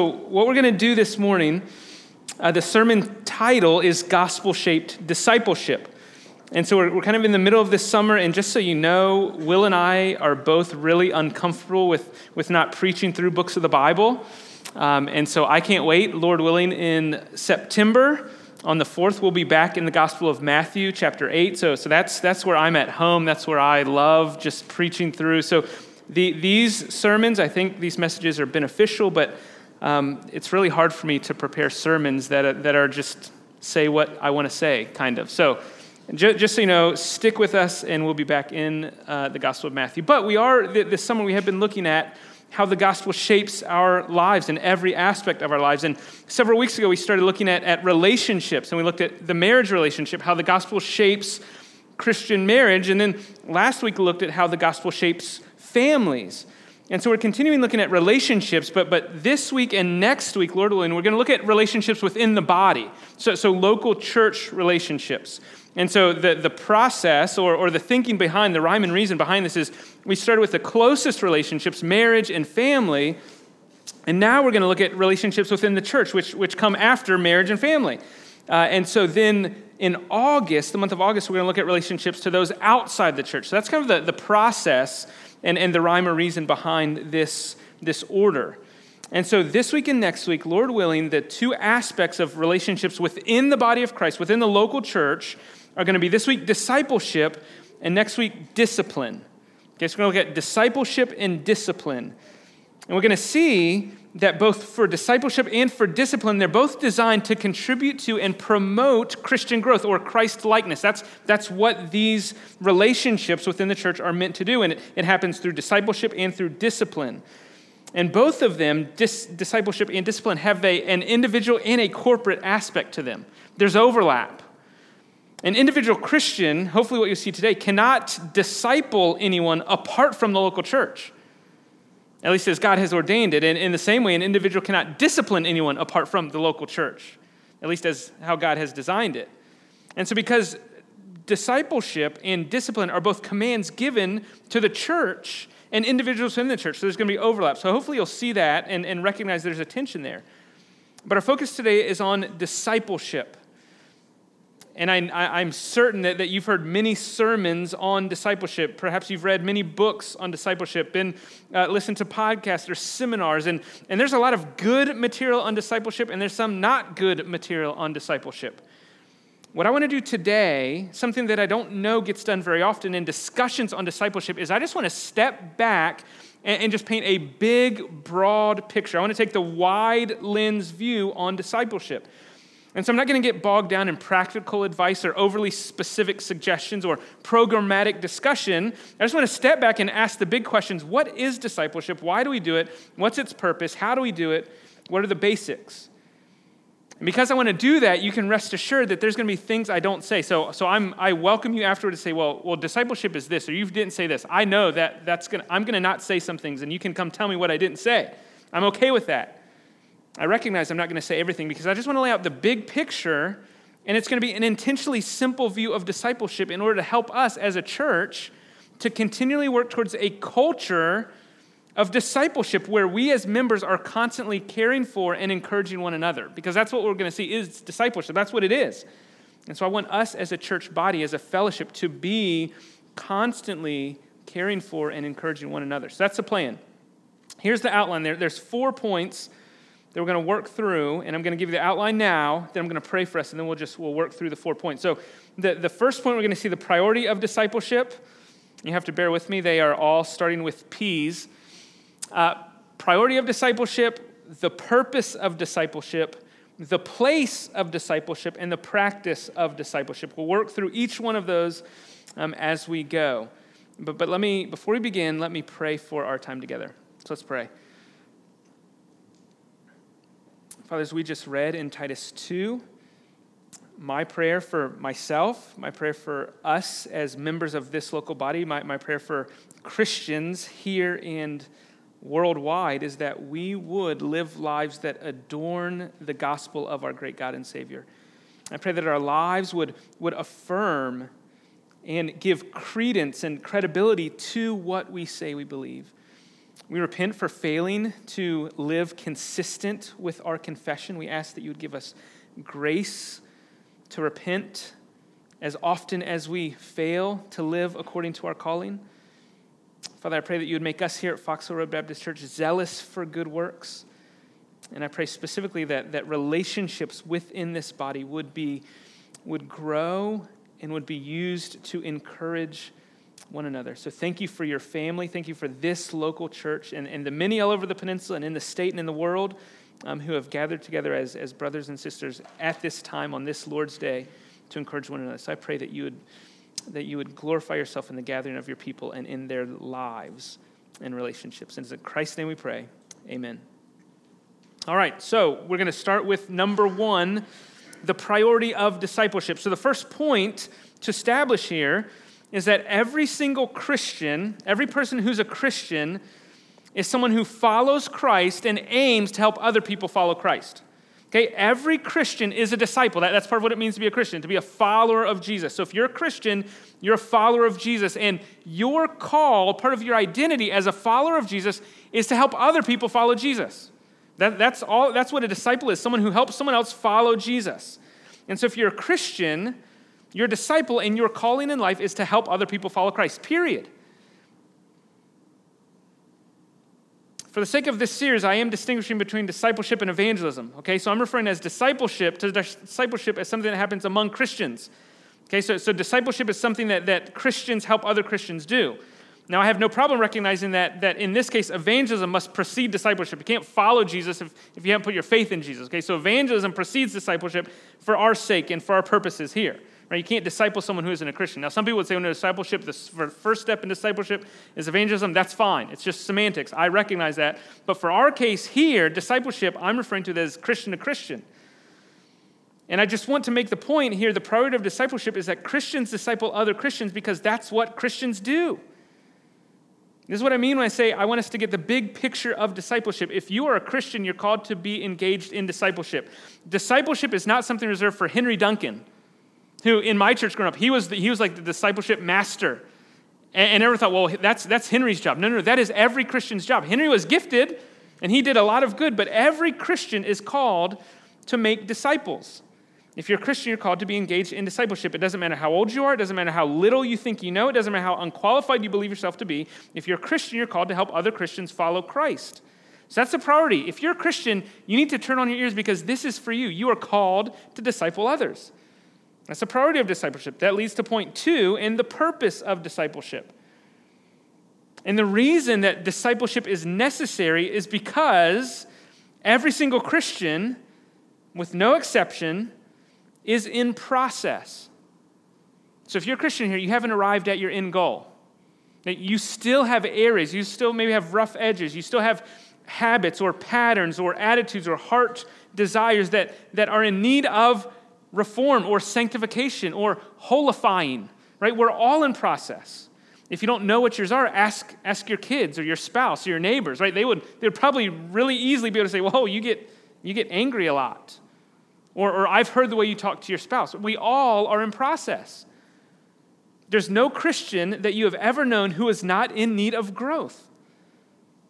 So, what we're going to do this morning, uh, the sermon title is Gospel Shaped Discipleship. And so, we're, we're kind of in the middle of this summer, and just so you know, Will and I are both really uncomfortable with, with not preaching through books of the Bible. Um, and so, I can't wait. Lord willing, in September, on the 4th, we'll be back in the Gospel of Matthew, chapter 8. So, so that's, that's where I'm at home. That's where I love just preaching through. So, the, these sermons, I think these messages are beneficial, but um, it's really hard for me to prepare sermons that are, that are just say what I want to say, kind of. So, just, so you know, stick with us, and we'll be back in uh, the Gospel of Matthew. But we are this summer we have been looking at how the gospel shapes our lives in every aspect of our lives. And several weeks ago, we started looking at, at relationships, and we looked at the marriage relationship, how the gospel shapes Christian marriage. And then last week, we looked at how the gospel shapes families. And so we're continuing looking at relationships, but, but this week and next week, Lord willing, we're going to look at relationships within the body. So, so local church relationships. And so the, the process or, or the thinking behind, the rhyme and reason behind this is we started with the closest relationships, marriage and family. And now we're going to look at relationships within the church, which, which come after marriage and family. Uh, and so then in August, the month of August, we're going to look at relationships to those outside the church. So that's kind of the, the process and, and the rhyme or reason behind this, this order. And so, this week and next week, Lord willing, the two aspects of relationships within the body of Christ, within the local church, are going to be this week discipleship and next week discipline. Okay, so we're going to look at discipleship and discipline. And we're going to see that both for discipleship and for discipline, they're both designed to contribute to and promote Christian growth or Christ likeness. That's, that's what these relationships within the church are meant to do. And it, it happens through discipleship and through discipline. And both of them, dis, discipleship and discipline, have a, an individual and a corporate aspect to them. There's overlap. An individual Christian, hopefully what you see today, cannot disciple anyone apart from the local church at least as God has ordained it. And in the same way, an individual cannot discipline anyone apart from the local church, at least as how God has designed it. And so, because discipleship and discipline are both commands given to the church and individuals in the church, so there's going to be overlap. So, hopefully, you'll see that and, and recognize there's a tension there. But our focus today is on discipleship. And I, am certain that, that you've heard many sermons on discipleship. Perhaps you've read many books on discipleship, been uh, listened to podcasts or seminars. And, and there's a lot of good material on discipleship, and there's some not good material on discipleship. What I want to do today, something that I don't know gets done very often in discussions on discipleship, is I just want to step back and, and just paint a big, broad picture. I want to take the wide lens view on discipleship. And so I'm not going to get bogged down in practical advice or overly specific suggestions or programmatic discussion. I just want to step back and ask the big questions What is discipleship? Why do we do it? What's its purpose? How do we do it? What are the basics? And because I want to do that, you can rest assured that there's going to be things I don't say. So, so I'm, I welcome you afterward to say, well, well, discipleship is this, or you didn't say this. I know that that's to, I'm going to not say some things, and you can come tell me what I didn't say. I'm okay with that. I recognize I'm not going to say everything because I just want to lay out the big picture, and it's going to be an intentionally simple view of discipleship in order to help us as a church to continually work towards a culture of discipleship where we as members are constantly caring for and encouraging one another because that's what we're going to see is discipleship. That's what it is. And so i want us as a church body as a fellowship to be constantly caring for and encouraging one another. So that's the plan. Here's the outline there. There's four points that we're going to work through, and I'm going to give you the outline now, then I'm going to pray for us, and then we'll just we'll work through the four points. So the, the first point, we're going to see the priority of discipleship. You have to bear with me. They are all starting with P's. Uh, priority of discipleship, the purpose of discipleship, the place of discipleship, and the practice of discipleship. We'll work through each one of those um, as we go. But, but let me, before we begin, let me pray for our time together. So let's pray. Father, as we just read in Titus 2, my prayer for myself, my prayer for us as members of this local body, my, my prayer for Christians here and worldwide is that we would live lives that adorn the gospel of our great God and Savior. I pray that our lives would, would affirm and give credence and credibility to what we say we believe. We repent for failing to live consistent with our confession. We ask that you would give us grace to repent as often as we fail to live according to our calling. Father, I pray that you would make us here at Fox Hill Road Baptist Church zealous for good works. And I pray specifically that, that relationships within this body would be would grow and would be used to encourage one another. So thank you for your family. Thank you for this local church and, and the many all over the peninsula and in the state and in the world um, who have gathered together as, as brothers and sisters at this time on this Lord's Day to encourage one another. So I pray that you would that you would glorify yourself in the gathering of your people and in their lives and relationships. And it's in Christ's name we pray. Amen. All right, so we're going to start with number one the priority of discipleship. So the first point to establish here is that every single Christian, every person who's a Christian, is someone who follows Christ and aims to help other people follow Christ. Okay, every Christian is a disciple. That, that's part of what it means to be a Christian, to be a follower of Jesus. So if you're a Christian, you're a follower of Jesus, and your call, part of your identity as a follower of Jesus, is to help other people follow Jesus. That, that's, all, that's what a disciple is someone who helps someone else follow Jesus. And so if you're a Christian, you're disciple, and your calling in life is to help other people follow Christ, period. For the sake of this series, I am distinguishing between discipleship and evangelism. Okay, so I'm referring as discipleship to discipleship as something that happens among Christians. Okay, so, so discipleship is something that, that Christians help other Christians do. Now, I have no problem recognizing that, that in this case, evangelism must precede discipleship. You can't follow Jesus if, if you haven't put your faith in Jesus. Okay, so evangelism precedes discipleship for our sake and for our purposes here. Right? You can't disciple someone who isn't a Christian. Now, some people would say, when no, discipleship, the first step in discipleship is evangelism. That's fine. It's just semantics. I recognize that. But for our case here, discipleship, I'm referring to as Christian to Christian. And I just want to make the point here the priority of discipleship is that Christians disciple other Christians because that's what Christians do. This is what I mean when I say I want us to get the big picture of discipleship. If you are a Christian, you're called to be engaged in discipleship. Discipleship is not something reserved for Henry Duncan who in my church growing up, he was, the, he was like the discipleship master. And, and everyone thought, well, that's, that's Henry's job. No, no, no, that is every Christian's job. Henry was gifted and he did a lot of good, but every Christian is called to make disciples. If you're a Christian, you're called to be engaged in discipleship. It doesn't matter how old you are, it doesn't matter how little you think you know, it doesn't matter how unqualified you believe yourself to be. If you're a Christian, you're called to help other Christians follow Christ. So that's the priority. If you're a Christian, you need to turn on your ears because this is for you. You are called to disciple others. That's the priority of discipleship. That leads to point two and the purpose of discipleship. And the reason that discipleship is necessary is because every single Christian, with no exception, is in process. So if you're a Christian here, you haven't arrived at your end goal. You still have areas, you still maybe have rough edges, you still have habits or patterns or attitudes or heart desires that, that are in need of reform or sanctification or holifying, right? We're all in process. If you don't know what yours are, ask, ask your kids or your spouse or your neighbors, right? They would, they would probably really easily be able to say, whoa, you get, you get angry a lot. Or, or I've heard the way you talk to your spouse. We all are in process. There's no Christian that you have ever known who is not in need of growth.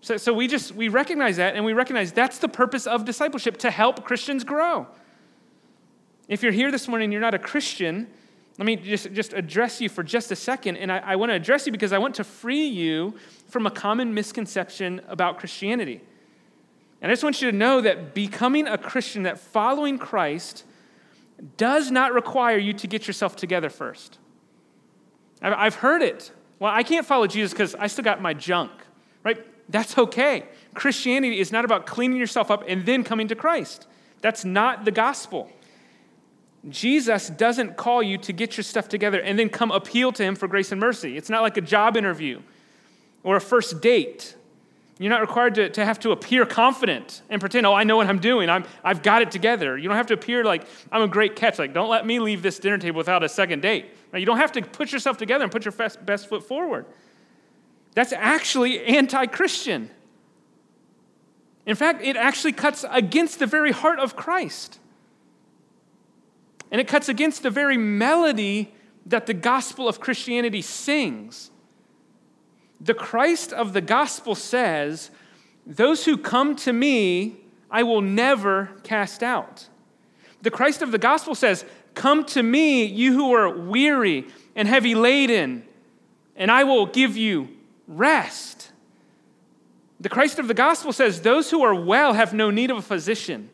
So, so we just we recognize that and we recognize that's the purpose of discipleship to help Christians grow. If you're here this morning and you're not a Christian, let me just, just address you for just a second. And I, I want to address you because I want to free you from a common misconception about Christianity. And I just want you to know that becoming a Christian, that following Christ, does not require you to get yourself together first. I've heard it. Well, I can't follow Jesus because I still got my junk, right? That's okay. Christianity is not about cleaning yourself up and then coming to Christ. That's not the gospel. Jesus doesn't call you to get your stuff together and then come appeal to him for grace and mercy. It's not like a job interview or a first date. You're not required to, to have to appear confident and pretend, oh, I know what I'm doing. I'm, I've got it together. You don't have to appear like I'm a great catch. Like, don't let me leave this dinner table without a second date. You don't have to put yourself together and put your best, best foot forward. That's actually anti Christian. In fact, it actually cuts against the very heart of Christ. And it cuts against the very melody that the gospel of Christianity sings. The Christ of the gospel says, Those who come to me, I will never cast out. The Christ of the gospel says, Come to me, you who are weary and heavy laden, and I will give you rest. The Christ of the gospel says, Those who are well have no need of a physician,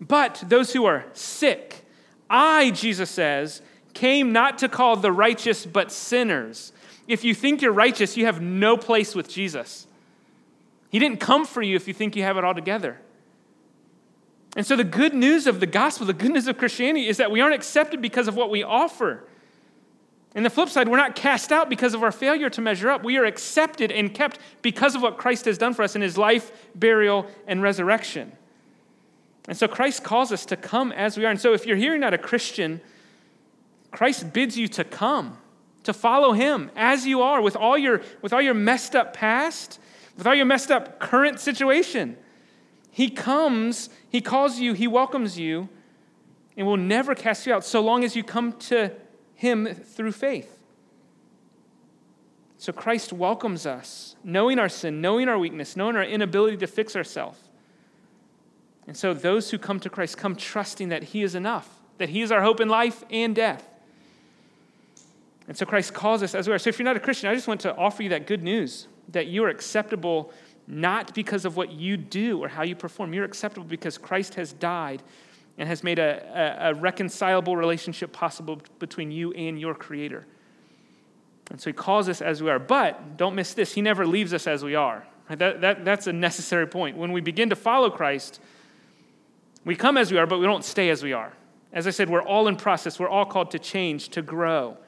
but those who are sick. I, Jesus says, came not to call the righteous, but sinners. If you think you're righteous, you have no place with Jesus. He didn't come for you if you think you have it all together. And so, the good news of the gospel, the good news of Christianity, is that we aren't accepted because of what we offer. And the flip side, we're not cast out because of our failure to measure up. We are accepted and kept because of what Christ has done for us in his life, burial, and resurrection. And so Christ calls us to come as we are. And so if you're here not a Christian, Christ bids you to come, to follow him as you are with all your, with all your messed up past, with all your messed up current situation. He comes, he calls you, he welcomes you, and will never cast you out so long as you come to him through faith. So Christ welcomes us, knowing our sin, knowing our weakness, knowing our inability to fix ourselves. And so those who come to Christ come trusting that He is enough, that He is our hope in life and death. And so Christ calls us as we are. So if you're not a Christian, I just want to offer you that good news that you are acceptable not because of what you do or how you perform. You're acceptable because Christ has died and has made a, a, a reconcilable relationship possible between you and your Creator. And so He calls us as we are. But don't miss this He never leaves us as we are. That, that, that's a necessary point. When we begin to follow Christ, we come as we are, but we don't stay as we are. As I said, we're all in process. We're all called to change, to grow.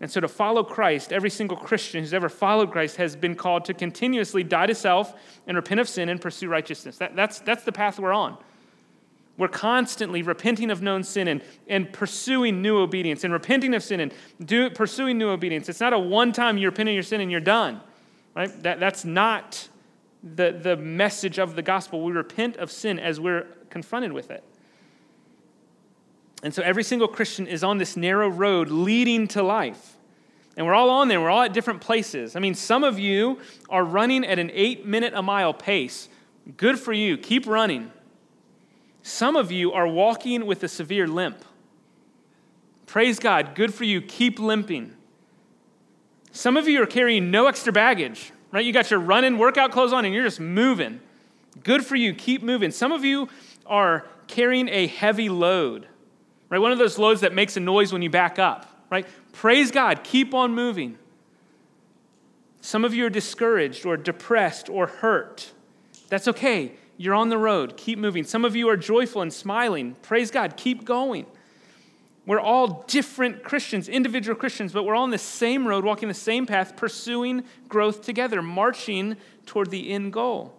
And so, to follow Christ, every single Christian who's ever followed Christ has been called to continuously die to self and repent of sin and pursue righteousness. That, that's, that's the path we're on. We're constantly repenting of known sin and, and pursuing new obedience and repenting of sin and do, pursuing new obedience. It's not a one time you repent of your sin and you're done, right? That, that's not the, the message of the gospel. We repent of sin as we're confronted with it. And so every single Christian is on this narrow road leading to life. And we're all on there, we're all at different places. I mean, some of you are running at an eight minute a mile pace. Good for you, keep running. Some of you are walking with a severe limp. Praise God, good for you, keep limping. Some of you are carrying no extra baggage, right? You got your running workout clothes on and you're just moving. Good for you, keep moving. Some of you are carrying a heavy load, right? One of those loads that makes a noise when you back up, right? Praise God, keep on moving. Some of you are discouraged or depressed or hurt. That's okay. You're on the road. Keep moving. Some of you are joyful and smiling. Praise God. Keep going. We're all different Christians, individual Christians, but we're all on the same road, walking the same path, pursuing growth together, marching toward the end goal.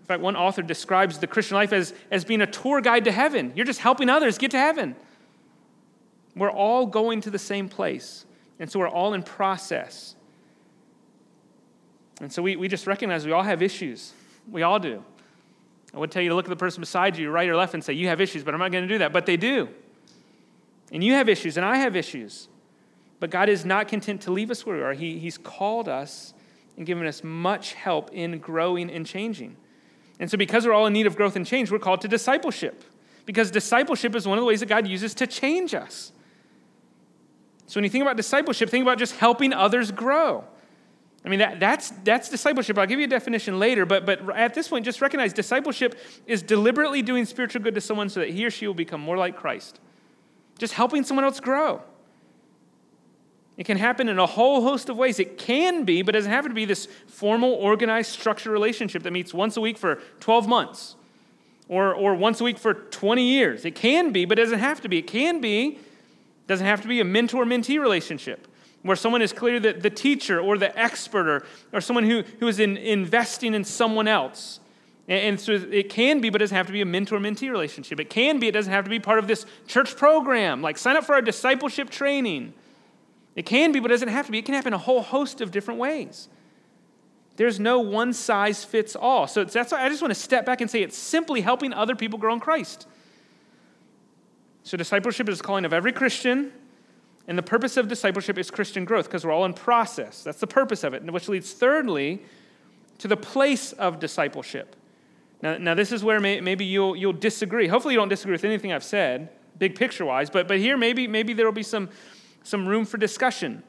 In fact, one author describes the Christian life as, as being a tour guide to heaven. You're just helping others get to heaven. We're all going to the same place. And so we're all in process. And so we, we just recognize we all have issues. We all do. I would tell you to look at the person beside you, right or left, and say, You have issues, but I'm not going to do that. But they do. And you have issues, and I have issues. But God is not content to leave us where we are. He, he's called us and given us much help in growing and changing. And so, because we're all in need of growth and change, we're called to discipleship. Because discipleship is one of the ways that God uses to change us. So, when you think about discipleship, think about just helping others grow. I mean, that, that's, that's discipleship. I'll give you a definition later, but, but at this point, just recognize discipleship is deliberately doing spiritual good to someone so that he or she will become more like Christ. Just helping someone else grow. It can happen in a whole host of ways. It can be, but it doesn't have to be this formal, organized, structured relationship that meets once a week for 12 months or, or once a week for 20 years. It can be, but it doesn't have to be. It can be, doesn't have to be a mentor mentee relationship where someone is clearly the, the teacher or the expert or, or someone who, who is in, investing in someone else. And, and so it can be, but it doesn't have to be a mentor mentee relationship. It can be, it doesn't have to be part of this church program. Like sign up for our discipleship training. It can be, but it doesn't have to be. It can happen a whole host of different ways. There's no one size fits all. So that's why I just want to step back and say it's simply helping other people grow in Christ. So discipleship is calling of every Christian And the purpose of discipleship is Christian growth because we're all in process. That's the purpose of it, which leads, thirdly, to the place of discipleship. Now, now this is where may, maybe you'll, you'll disagree. Hopefully, you don't disagree with anything I've said, big picture wise, but, but here maybe, maybe there will be some, some room for discussion.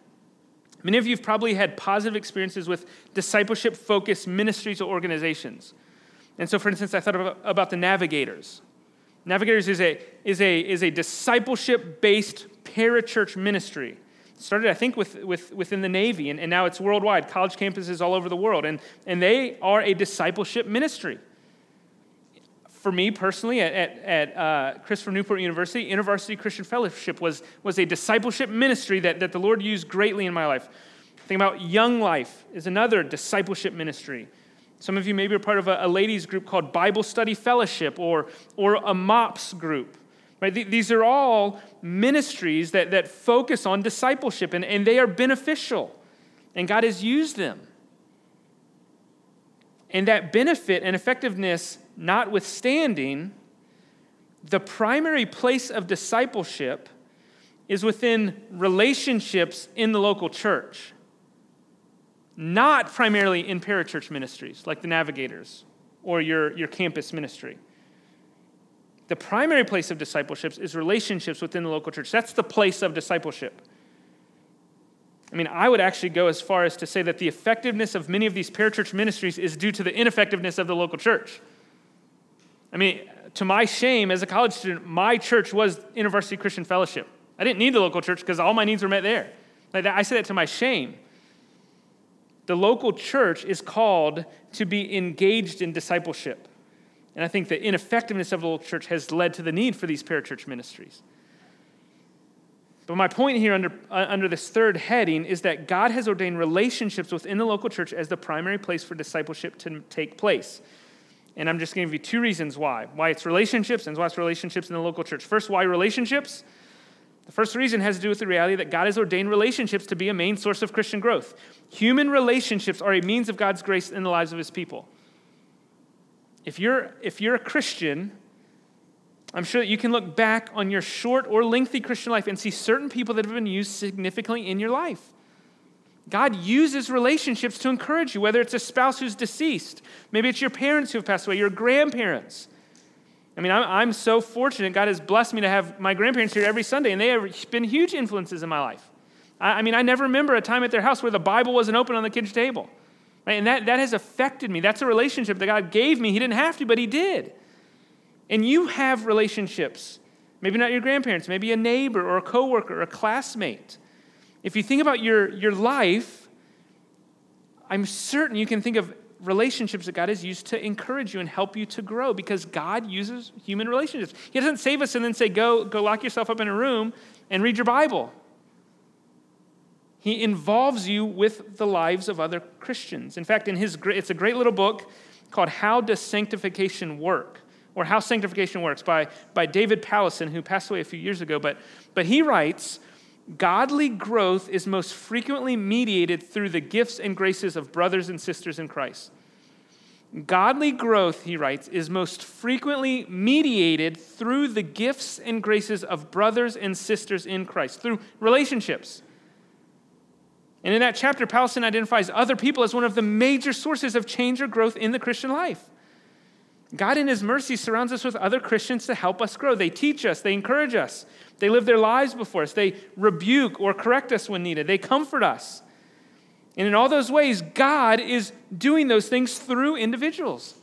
Many of you have probably had positive experiences with discipleship focused ministries or organizations. And so, for instance, I thought about, the Navigators. Navigators is a, is a, is a discipleship based parachurch ministry. started, I think, with, with, within the Navy, and, and now it's worldwide, college campuses all over the world. And, and they are a discipleship ministry. For me personally, at, at, at uh, Christopher Newport University, InterVarsity Christian Fellowship was, was a discipleship ministry that, that the Lord used greatly in my life. Think about Young Life is another discipleship ministry. Some of you maybe are part of a, a ladies group called Bible Study Fellowship or, or a MOPS group. Right? These are all ministries that, that focus on discipleship, and, and they are beneficial, and God has used them. And that benefit and effectiveness notwithstanding, the primary place of discipleship is within relationships in the local church not primarily in parachurch ministries like the Navigators or your, your campus ministry. The primary place of discipleship is relationships within the local church. That's the place of discipleship. I mean, I would actually go as far as to say that the effectiveness of many of these parachurch ministries is due to the ineffectiveness of the local church. I mean, to my shame, as a college student, my church was University Christian Fellowship. I didn't need the local church because all my needs were met there. Like I say that to my shame. The local church is called to be engaged in discipleship. And I think the ineffectiveness of the local church has led to the need for these parachurch ministries. But my point here under, uh, under this third heading is that God has ordained relationships within the local church as the primary place for discipleship to take place. And I'm just going to give you two reasons why. Why it's relationships and why it's relationships in the local church. First, why relationships? The first reason has to do with the reality that God has ordained relationships to be a main source of Christian growth. Human relationships are a means of God's grace in the lives of his people. If you're, if you're a Christian, I'm sure that you can look back on your short or lengthy Christian life and see certain people that have been used significantly in your life. God uses relationships to encourage you, whether it's a spouse who's deceased, maybe it's your parents who have passed away, your grandparents. I mean, I'm, so fortunate. God has blessed me to have my grandparents here every Sunday, and they have been huge influences in my life. I, I mean, I never remember a time at their house where the Bible wasn't open on the kitchen table. Right? And that, that has affected me. That's a relationship that God gave me. He didn't have to, but He did. And you have relationships. Maybe not your grandparents, maybe a neighbor or a coworker or a classmate. If you think about your, your life, I'm certain you can think of relationships that God has used to encourage you and help you to grow because God uses human relationships. He doesn't save us and then say, go, go lock yourself up in a room and read your Bible. He involves you with the lives of other Christians. In fact, in his, it's a great little book called How Does Sanctification Work? or How Sanctification Works by, by David Powlison, who passed away a few years ago. But, but he writes, Godly growth is most frequently mediated through the gifts and graces of brothers and sisters in Christ. Godly growth, he writes, is most frequently mediated through the gifts and graces of brothers and sisters in Christ, through relationships. And in that chapter, Powlison identifies other people as one of the major sources of change or growth in the Christian life. God, in His mercy, surrounds us with other Christians to help us grow. They teach us, they encourage us, they live their lives before us, they rebuke or correct us when needed, they comfort us. And in all those ways, God is doing those things through individuals.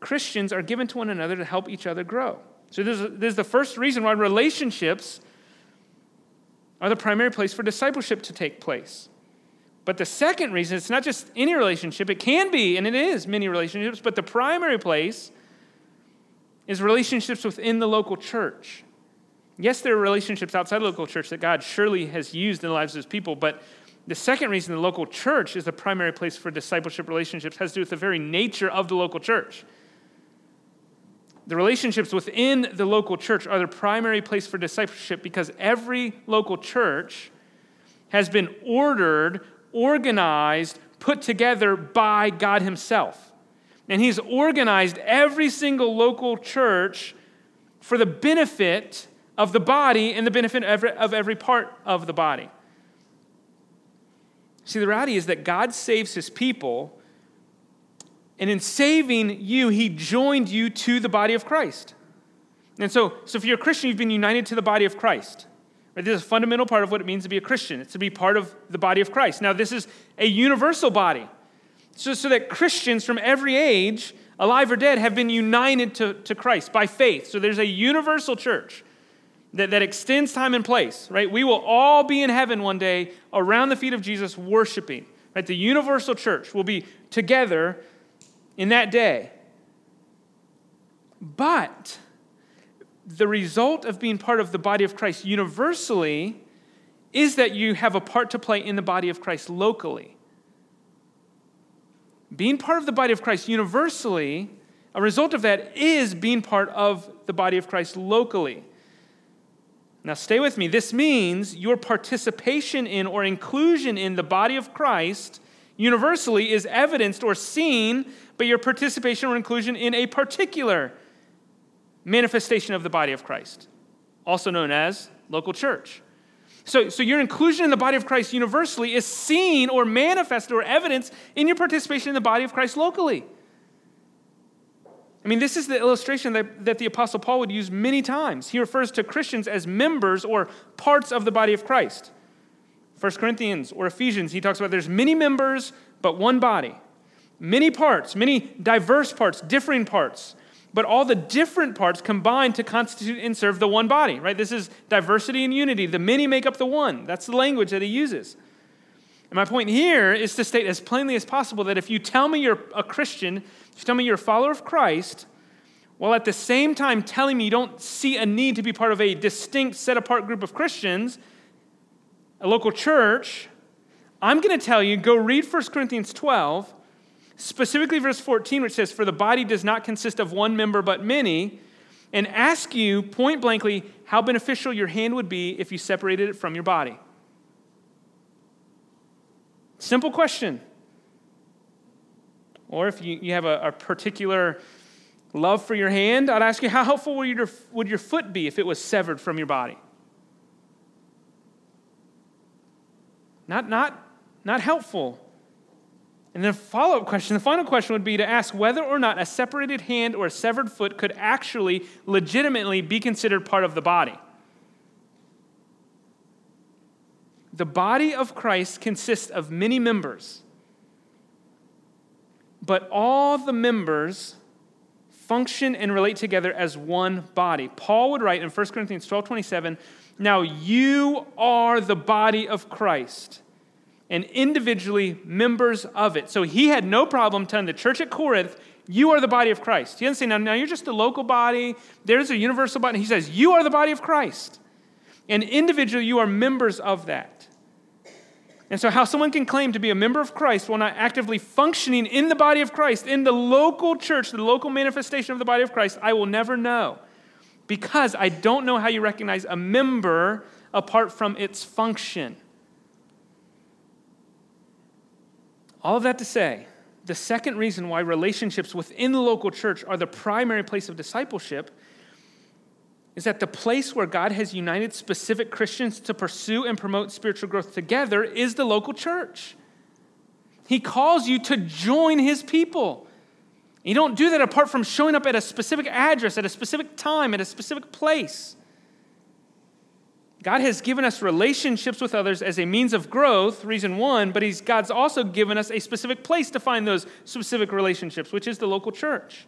Christians are given to one another to help each other grow. So, this is, this is the first reason why relationships are the primary place for discipleship to take place. But the second reason, it's not just any relationship, it can be, and it is many relationships, but the primary place is relationships within the local church. Yes, there are relationships outside the local church that God surely has used in the lives of his people, but the second reason the local church is the primary place for discipleship relationships has to do with the very nature of the local church. The relationships within the local church are the primary place for discipleship because every local church has been ordered organized, put together by God Himself. And He's organized every single local church for the benefit of the body and the benefit of every, part of the body. See, the reality is that God saves his people, and in saving you, he joined you to the body of Christ. And so, so if you're a Christian, you've been united to the body of Christ. Right? This is a fundamental part of what it means to be a Christian. It's to be part of the body of Christ. Now, this is a universal body. So, so that Christians from every age, alive or dead, have been united to, to Christ by faith. So there's a universal church that, that extends time and place, right? We will all be in heaven one day around the feet of Jesus worshiping. Right? The universal church will be together in that day. But the result of being part of the body of Christ universally is that you have a part to play in the body of Christ locally. Being part of the body of Christ universally, a result of that is being part of the body of Christ locally. Now, stay with me. This means your participation in or inclusion in the body of Christ universally is evidenced or seen by your participation or inclusion in a particular manifestation of the body of Christ, also known as local church. So, so your inclusion in the body of Christ universally is seen or manifested or evidence in your participation in the body of Christ locally. I mean, this is the illustration that, that the Apostle Paul would use many times. He refers to Christians as members or parts of the body of Christ. 1 Corinthians or Ephesians, he talks about there's many members, but one body. Many parts, many diverse parts, differing parts but all the different parts combine to constitute and serve the one body, right? This is diversity and unity. The many make up the one. That's the language that he uses. And my point here is to state as plainly as possible that if you tell me you're a Christian, if you tell me you're a follower of Christ, while at the same time telling me you don't see a need to be part of a distinct, set apart group of Christians, a local church, I'm going to tell you go read 1 Corinthians 12 specifically verse 14, which says, For the body does not consist of one member but many, and ask you point blankly how beneficial your hand would be if you separated it from your body. Simple question. Or if you, you have a, a particular love for your hand, I'd ask you, how helpful would your, would your foot be if it was severed from your body? Not, not, not helpful. And then a follow up question, the final question would be to ask whether or not a separated hand or a severed foot could actually legitimately be considered part of the body. The body of Christ consists of many members, but all the members function and relate together as one body. Paul would write in 1 Corinthians 12 27, Now you are the body of Christ and individually members of it. So he had no problem telling the church at Corinth, you are the body of Christ. He doesn't say, now, now you're just a local body, there's a universal body. He says, you are the body of Christ. And individually, you are members of that. And so, how someone can claim to be a member of Christ while not actively functioning in the body of Christ, in the local church, the local manifestation of the body of Christ, I will never know. Because I don't know how you recognize a member apart from its function. All of that to say, the second reason why relationships within the local church are the primary place of discipleship is that the place where God has united specific Christians to pursue and promote spiritual growth together is the local church. He calls you to join his people. You don't do that apart from showing up at a specific address, at a specific time, at a specific place. God has given us relationships with others as a means of growth, reason one, but he's, God's also given us a specific place to find those specific relationships, which is the local church.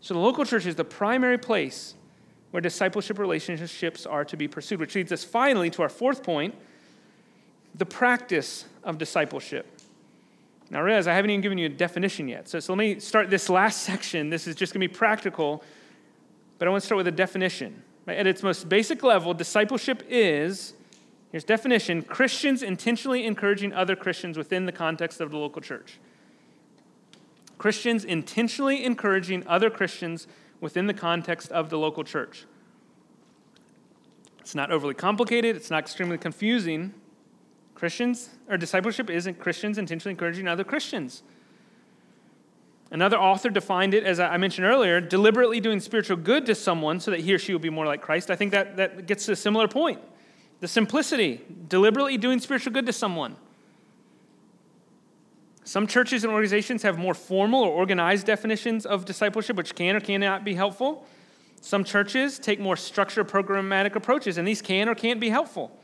So the local church is the primary place where discipleship relationships are to be pursued, which leads us finally to our fourth point the practice of discipleship. Now, realize I haven't even given you a definition yet. So, so let me start this last section. This is just going to be practical, but I want to start with a definition. At its most basic level, discipleship is, here's definition, Christians intentionally encouraging other Christians within the context of the local church. Christians intentionally encouraging other Christians within the context of the local church. It's not overly complicated, it's not extremely confusing. Christians, or discipleship isn't Christians intentionally encouraging other Christians. Another author defined it, as I mentioned earlier, deliberately doing spiritual good to someone so that he or she will be more like Christ. I think that, that gets to a similar point. The simplicity, deliberately doing spiritual good to someone. Some churches and organizations have more formal or organized definitions of discipleship, which can or cannot be helpful. Some churches take more structured, programmatic approaches, and these can or can't be helpful.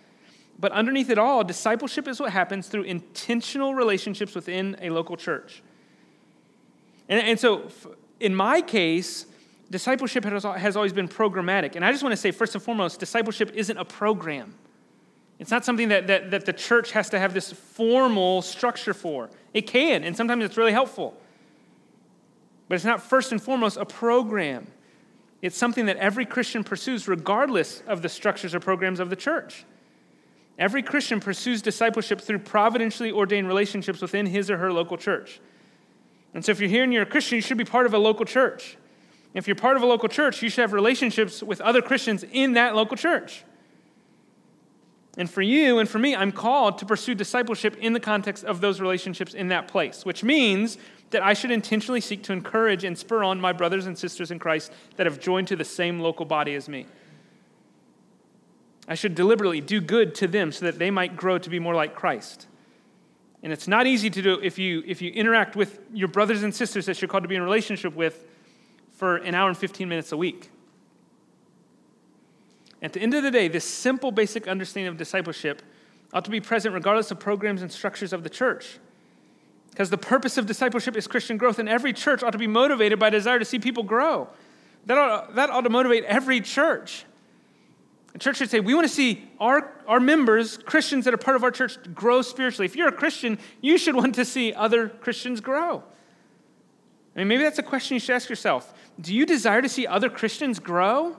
But underneath it all, discipleship is what happens through intentional relationships within a local church. And, and so, in my case, discipleship has, always been programmatic. And I just want to say, first and foremost, discipleship isn't a program. It's not something that, that, that the church has to have this formal structure for. It can, and sometimes it's really helpful. But it's not first and foremost a program. It's something that every Christian pursues regardless of the structures or programs of the church. Every Christian pursues discipleship through providentially ordained relationships within his or her local church. And so if you're here and you're a Christian, you should be part of a local church. If you're part of a local church, you should have relationships with other Christians in that local church. And for you and for me, I'm called to pursue discipleship in the context of those relationships in that place, which means that I should intentionally seek to encourage and spur on my brothers and sisters in Christ that have joined to the same local body as me. I should deliberately do good to them so that they might grow to be more like Christ. And it's not easy to do if you, if you interact with your brothers and sisters that you're called to be in relationship with for an hour and 15 minutes a week. At the end of the day, this simple, basic understanding of discipleship ought to be present regardless of programs and structures of the church. Because the purpose of discipleship is Christian growth, and every church ought to be motivated by a desire to see people grow. That ought, that ought to motivate every church. The church should say, we want to see our, our members, Christians that are part of our church, grow spiritually. If you're a Christian, you should want to see other Christians grow. I mean, maybe that's a question you should ask yourself. Do you desire to see other Christians grow?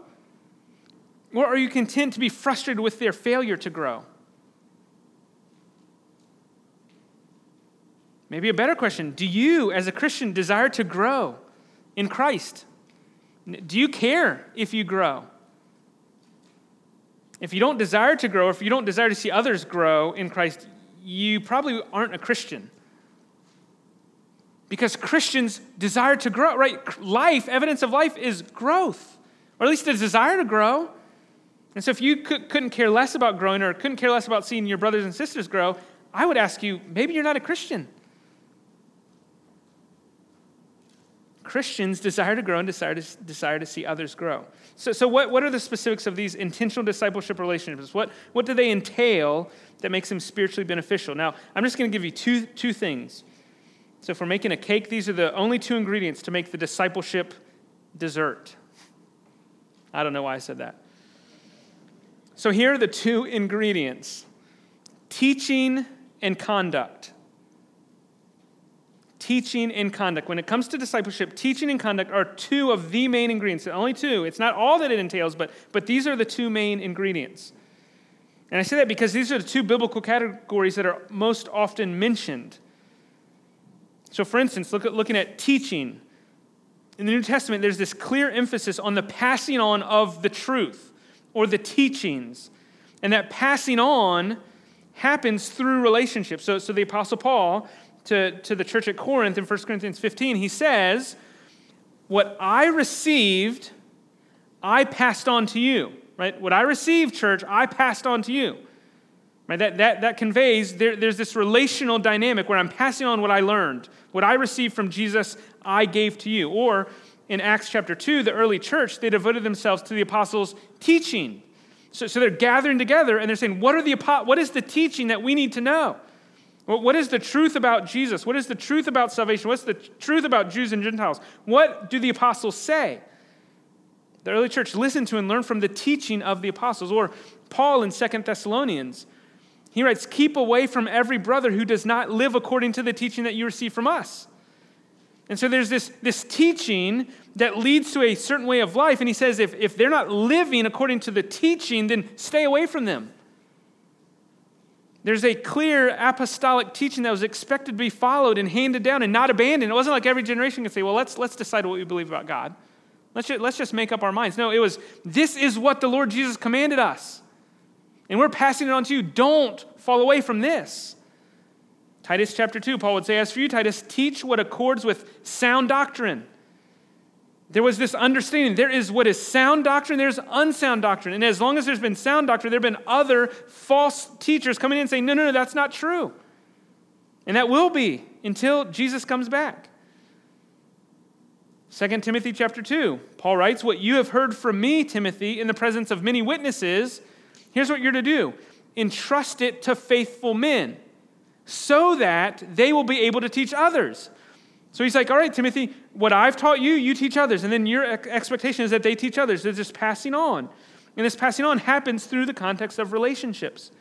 Or are you content to be frustrated with their failure to grow? Maybe a better question Do you, as a Christian, desire to grow in Christ? Do you care if you grow? If you don't desire to grow, if you don't desire to see others grow in Christ, you probably aren't a Christian. Because Christians desire to grow, right? Life, evidence of life, is growth, or at least a desire to grow. And so if you could, couldn't care less about growing or couldn't care less about seeing your brothers and sisters grow, I would ask you maybe you're not a Christian. Christians desire to grow and desire to, desire to see others grow. So, so what, what are the specifics of these intentional discipleship relationships? What, what do they entail that makes them spiritually beneficial? Now, I'm just going to give you two, two things. So, if we're making a cake, these are the only two ingredients to make the discipleship dessert. I don't know why I said that. So, here are the two ingredients teaching and conduct teaching and conduct. When it comes to discipleship, teaching and conduct are two of the main ingredients. Only two. It's not all that it entails, but, but these are the two main ingredients. And I say that because these are the two biblical categories that are most often mentioned. So, for instance, look at, looking at teaching. In the New Testament, there's this clear emphasis on the passing on of the truth or the teachings. And that passing on happens through relationships. So, so the Apostle Paul to, to the church at Corinth in 1 Corinthians 15, he says, What I received, I passed on to you. Right? What I received, church, I passed on to you. Right? That, that, that conveys there, there's this relational dynamic where I'm passing on what I learned. What I received from Jesus, I gave to you. Or in Acts chapter 2, the early church, they devoted themselves to the apostles' teaching. So, so they're gathering together and they're saying, what, are the, what is the teaching that we need to know? What is the truth about Jesus? What is the truth about salvation? What's the truth about Jews and Gentiles? What do the apostles say? The early church listened to and learned from the teaching of the apostles. Or Paul in Second Thessalonians, he writes, Keep away from every brother who does not live according to the teaching that you receive from us. And so there's this, this teaching that leads to a certain way of life. And he says, if, if they're not living according to the teaching, then stay away from them. There's a clear apostolic teaching that was expected to be followed and handed down and not abandoned. It wasn't like every generation could say, well, let's, let's decide what we believe about God. Let's just, let's just make up our minds. No, it was, this is what the Lord Jesus commanded us. And we're passing it on to you. Don't fall away from this. Titus chapter 2, Paul would say, As for you, Titus, teach what accords with sound doctrine. There was this understanding there is what is sound doctrine, there's unsound doctrine. And as long as there's been sound doctrine, there have been other false teachers coming in and saying, No, no, no, that's not true. And that will be until Jesus comes back. 2 Timothy chapter 2, Paul writes, What you have heard from me, Timothy, in the presence of many witnesses, here's what you're to do entrust it to faithful men so that they will be able to teach others. So he's like, All right, Timothy, what I've taught you, you teach others. And then your expectation is that they teach others. They're just passing on. And this passing on happens through the context of relationships.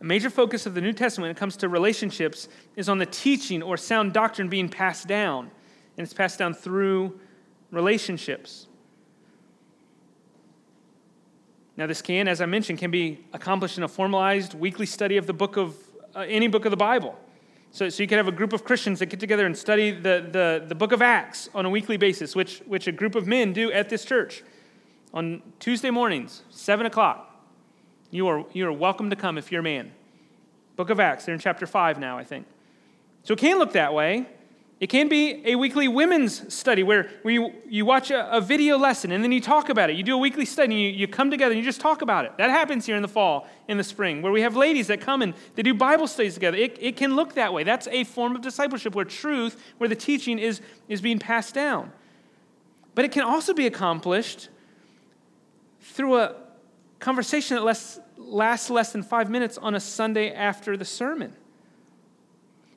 A major focus of the New Testament when it comes to relationships is on the teaching or sound doctrine being passed down and it's passed down through relationships. Now, this can, as I mentioned, can be accomplished in a formalized weekly study of the book of uh, any book of the Bible. So, so you could have a group of Christians that get together and study the, the, the book of Acts on a weekly basis, which, which a group of men do at this church on Tuesday mornings, 7 o'clock. You are, you are welcome to come if you're a man. Book of Acts, they're in chapter 5 now, I think. So it can look that way. It can be a weekly women's study where, you, you watch a, a, video lesson and then you talk about it. You do a weekly study and you, you come together and you just talk about it. That happens here in the fall, in the spring, where we have ladies that come and they do Bible studies together. It, it can look that way. That's a form of discipleship where truth, where the teaching is, is being passed down. But it can also be accomplished through a conversation that lasts less than five minutes on a Sunday after the sermon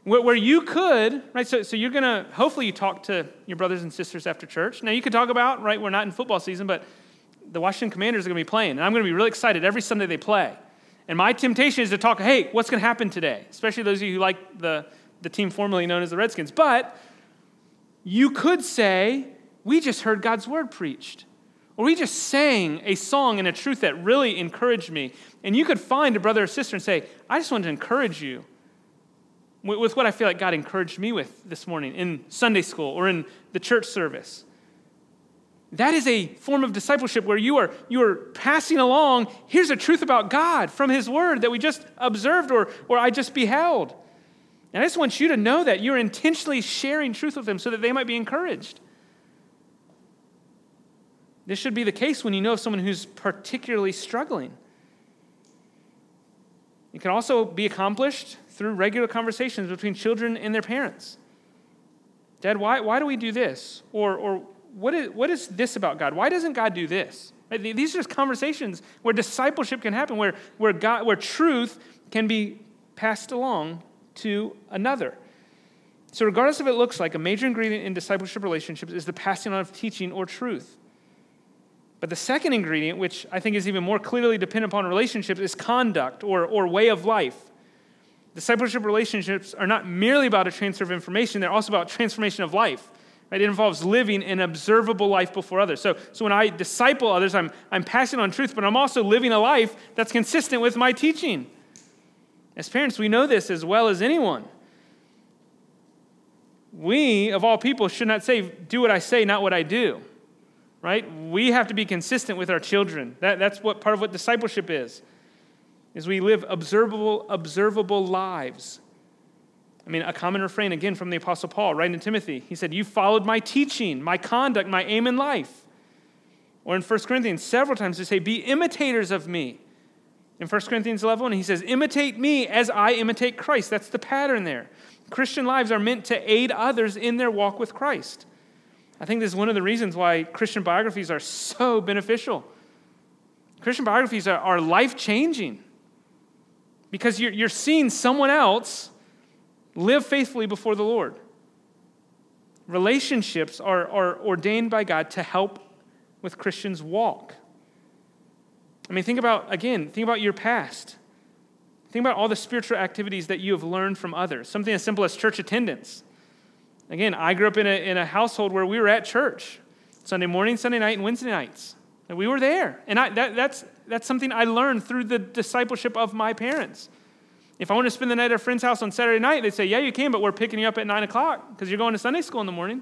where, you could, right? So, so you're going to, hopefully, you talk to your brothers and sisters after church. Now, you could talk about, right, we're not in football season, but the Washington Commanders are going to be playing, and I'm going to be really excited every Sunday they play. And my temptation is to talk, hey, what's going to happen today? Especially those of you who like the, the team formerly known as the Redskins. But you could say, we just heard God's word preached. Or we just sang a song and a truth that really encouraged me. And you could find a brother or sister and say, I just want to encourage you with what I feel like God encouraged me with this morning in Sunday school or in the church service. That is a form of discipleship where you are, you are passing along, here's a truth about God from His Word that we just observed or, or I just beheld. And I just want you to know that you're intentionally sharing truth with them so that they might be encouraged. This should be the case when you know of someone who's particularly struggling. It can also be accomplished through regular conversations between children and their parents. Dad, why, why do we do this? Or, or what, is, what is this about God? Why doesn't God do this? These are just conversations where discipleship can happen, where, where, God, where truth can be passed along to another. So, regardless of it looks like, a major ingredient in discipleship relationships is the passing on of teaching or truth. But the second ingredient, which I think is even more clearly dependent upon relationships, is conduct or, or way of life. Discipleship relationships are not merely about a transfer of information, they're also about transformation of life. Right? It involves living an observable life before others. So, so when I disciple others, I'm, I'm passing on truth, but I'm also living a life that's consistent with my teaching. As parents, we know this as well as anyone. We, of all people, should not say, do what I say, not what I do. Right? We have to be consistent with our children. That, that's what part of what discipleship is is we live observable, observable lives. I mean, a common refrain again from the Apostle Paul, right in Timothy. He said, You followed my teaching, my conduct, my aim in life. Or in 1 Corinthians, several times they say, Be imitators of me. In 1 Corinthians 11, he says, Imitate me as I imitate Christ. That's the pattern there. Christian lives are meant to aid others in their walk with Christ. I think this is one of the reasons why Christian biographies are so beneficial. Christian biographies are life changing because you're, you're seeing someone else live faithfully before the Lord. Relationships are, are ordained by God to help with Christians' walk. I mean, think about, again, think about your past. Think about all the spiritual activities that you have learned from others. Something as simple as church attendance. Again, I grew up in a, in a household where we were at church Sunday morning, Sunday night, and Wednesday nights. And we were there. And I, that, that's, that's something I learned through the discipleship of my parents. If I want to spend the night at a friend's house on Saturday night, they say, Yeah, you can, but we're picking you up at 9 o'clock because you're going to Sunday school in the morning.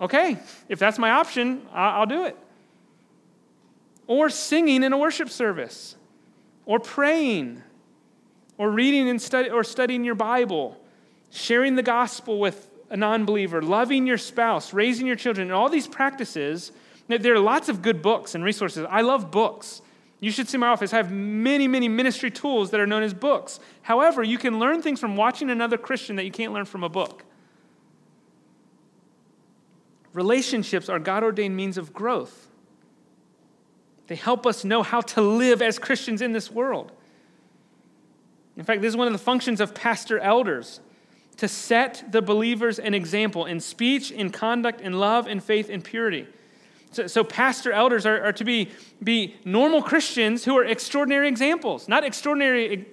Okay, if that's my option, I'll do it. Or singing in a worship service, or praying, or reading and study, or studying your Bible, sharing the gospel with a non believer, loving your spouse, raising your children, and all these practices. There are lots of good books and resources. I love books. You should see my office. I have many, many ministry tools that are known as books. However, you can learn things from watching another Christian that you can't learn from a book. Relationships are God ordained means of growth. They help us know how to live as Christians in this world. In fact, this is one of the functions of pastor elders to set the believers an example in speech, in conduct, in love, in faith, in purity. So, so pastor elders are, are, to be, be normal Christians who are extraordinary examples. Not extraordinary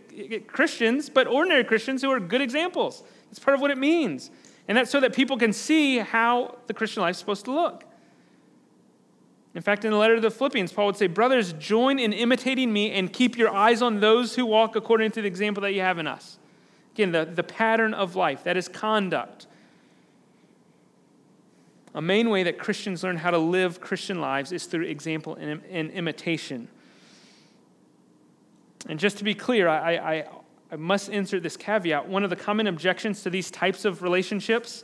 Christians, but ordinary Christians who are good examples. It's part of what it means. And that's so that people can see how the Christian life is supposed to look. In fact, in the letter to the Philippians, Paul would say, Brothers, join in imitating me and keep your eyes on those who walk according to the example that you have in us. Again, the, the pattern of life, that is conduct. A main way that Christians learn how to live Christian lives is through example and, and imitation. And just to be clear, I, I, I must insert this caveat. One of the common objections to these types of relationships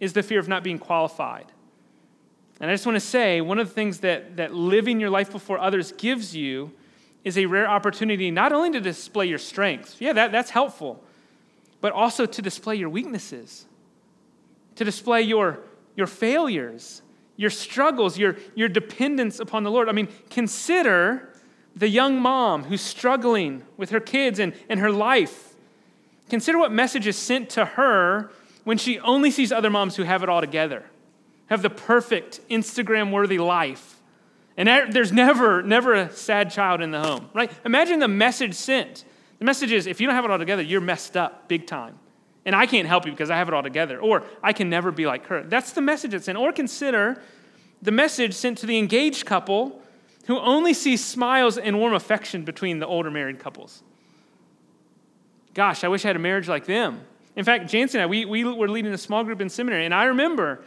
is the fear of not being qualified. And I just want to say one of the things that, that living your life before others gives you is a rare opportunity not only to display your strengths, yeah, that, that's helpful, but also to display your weaknesses, to display your your failures, your struggles, your, your dependence upon the Lord. I mean, consider the young mom who's struggling with her kids and, and her life. Consider what message is sent to her when she only sees other moms who have it all together, have the perfect Instagram worthy life. And there's never, never a sad child in the home, right? Imagine the message sent. The message is if you don't have it all together, you're messed up big time. And I can't help you because I have it all together. Or I can never be like her. That's the message that's sent. Or consider the message sent to the engaged couple who only sees smiles and warm affection between the older married couples. Gosh, I wish I had a marriage like them. In fact, Jansen and I, we, we were leading a small group in seminary, and I remember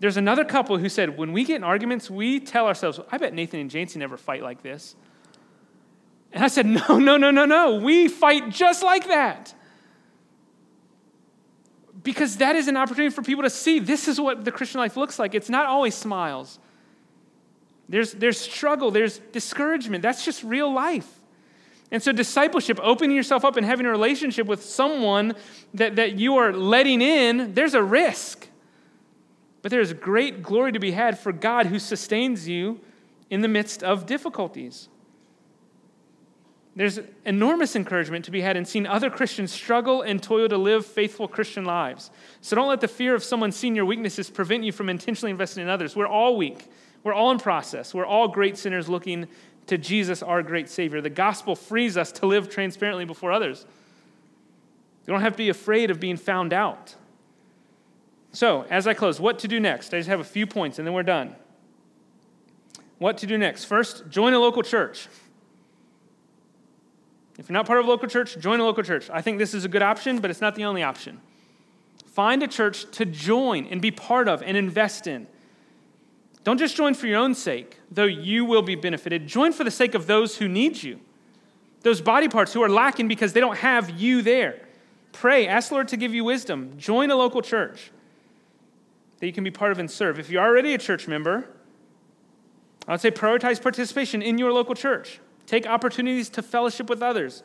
there's another couple who said, when we get in arguments, we tell ourselves, I bet Nathan and Jansen never fight like this. And I said, no, no, no, no, no. We fight just like that because that is an opportunity for people to see this is what the Christian life looks like. It's not always smiles. There's, there's struggle, there's discouragement. That's just real life. And so, discipleship, opening yourself up and having a relationship with someone that, that you are letting in, there's a risk. But there's great glory to be had for God who sustains you in the midst of difficulties. There's enormous encouragement to be had in seeing other Christians struggle and toil to live faithful Christian lives. So don't let the fear of someone seeing your weaknesses prevent you from intentionally investing in others. We're all weak, we're all in process, we're all great sinners looking to Jesus, our great Savior. The gospel frees us to live transparently before others. You don't have to be afraid of being found out. So, as I close, what to do next? I just have a few points and then we're done. What to do next? First, join a local church. If you're not part of a local church, join a local church. I think this is a good option, but it's not the only option. Find a church to join and be part of and invest in. Don't just join for your own sake, though you will be benefited. Join for the sake of those who need you, those body parts who are lacking because they don't have you there. Pray, ask Lord to give you wisdom. Join a local church that you can be part of and serve. If you're already a church member, I would say prioritize participation in your local church. Take opportunities to fellowship with others,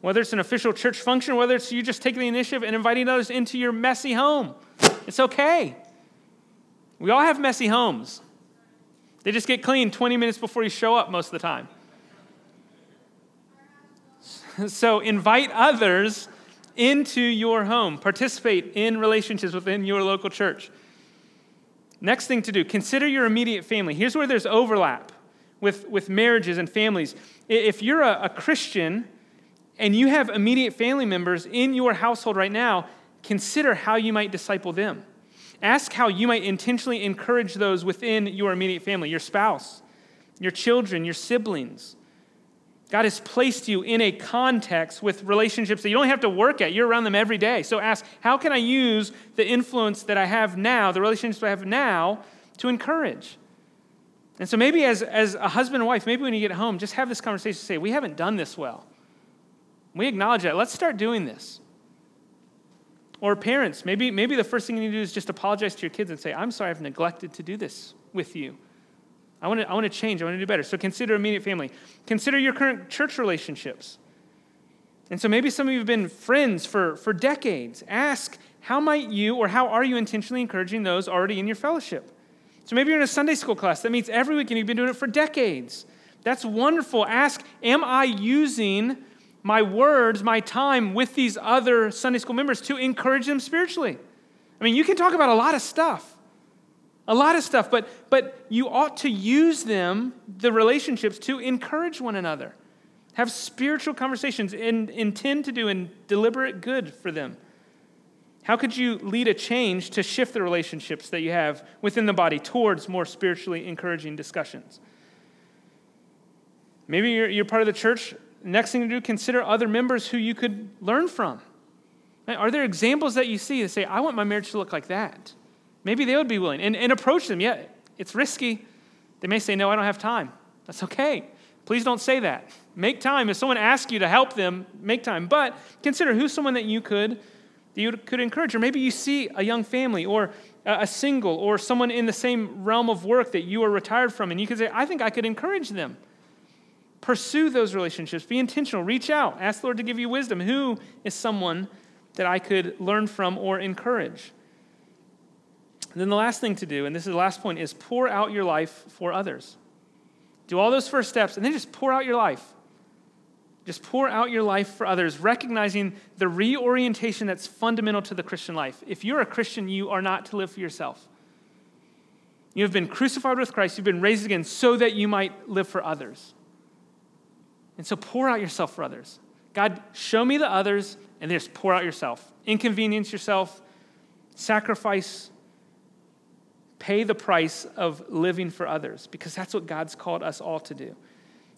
whether it's an official church function, whether it's you just taking the initiative and inviting others into your messy home. It's okay. We all have messy homes. They just get clean 20 minutes before you show up most of the time. So invite others into your home. Participate in relationships within your local church. Next thing to do, consider your immediate family. Here's where there's overlap with, with marriages and families. If you're a, a Christian and you have immediate family members in your household right now, consider how you might disciple them. Ask how you might intentionally encourage those within your immediate family, your spouse, your children, your siblings. God has placed you in a context with relationships that you don't have to work at. You're around them every day. So ask, how can I use the influence that I have now, the relationships I have now, to encourage? And so maybe as, as a husband and wife, maybe when you get home, just have this conversation say, We haven't done this well. We acknowledge that. Let's start doing this. Or parents, maybe, maybe the first thing you need to do is just apologize to your kids and say, I'm sorry I've neglected to do this with you. I want to, I want to change. I want to do better. So consider immediate family. Consider your current church relationships. And so maybe some of you have been friends for, for decades. Ask, how might you or how are you intentionally encouraging those already in your fellowship? So maybe you're in a Sunday school class that meets every week and you've been doing it for decades. That's wonderful. Ask, am I using my words, my time with these other Sunday school members to encourage them spiritually? I mean, you can talk about a lot of stuff. A lot of stuff, but, but you ought to use them, the relationships, to encourage one another. Have spiritual conversations and intend to do and deliberate good for them. How could you lead a change to shift the relationships that you have within the body towards more spiritually encouraging discussions? Maybe you're, you're part of the church. Next thing to do, consider other members who you could learn from. Are there examples that you see that say, I want my marriage to look like that? Maybe they would be willing and, and approach them. Yeah, it's risky. They may say, No, I don't have time. That's okay. Please don't say that. Make time. If someone asks you to help them, make time. But consider who's someone that you could that you could encourage. Or maybe you see a young family or a single or someone in the same realm of work that you are retired from, and you could say, I think I could encourage them. Pursue those relationships. Be intentional. Reach out. Ask the Lord to give you wisdom. Who is someone that I could learn from or encourage? And then the last thing to do, and this is the last point, is pour out your life for others. Do all those first steps and then just pour out your life. Just pour out your life for others, recognizing the reorientation that's fundamental to the Christian life. If you're a Christian, you are not to live for yourself. You have been crucified with Christ, you've been raised again so that you might live for others. And so pour out yourself for others. God, show me the others, and just pour out yourself. Inconvenience yourself, sacrifice pay the price of living for others because that's what God's called us all to do.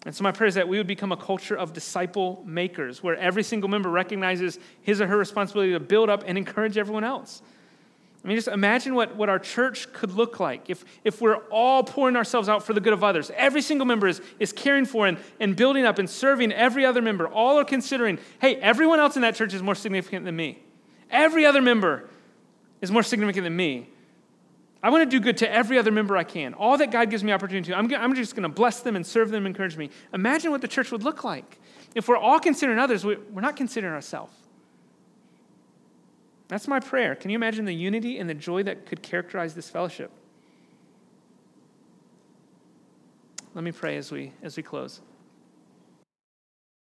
And so, my prayer is that we would become a culture of disciple makers where every single member recognizes his or her responsibility to build up and encourage everyone else. I mean, just imagine what, what our church could look like if, if we're all pouring ourselves out for the good of others. Every single member is, is caring for and, and building up and serving every other member. All are considering, hey, everyone else in that church is more significant than me. Every other member is more significant than me. I want to do good to every other member I can. All that God gives me opportunity to, I'm, I'm just going to bless them and serve them and encourage me. Imagine what the church would look like. If we're all considering others, we're not considering ourselves. That's my prayer. Can you imagine the unity and the joy that could characterize this fellowship? Let me pray as we, as we close.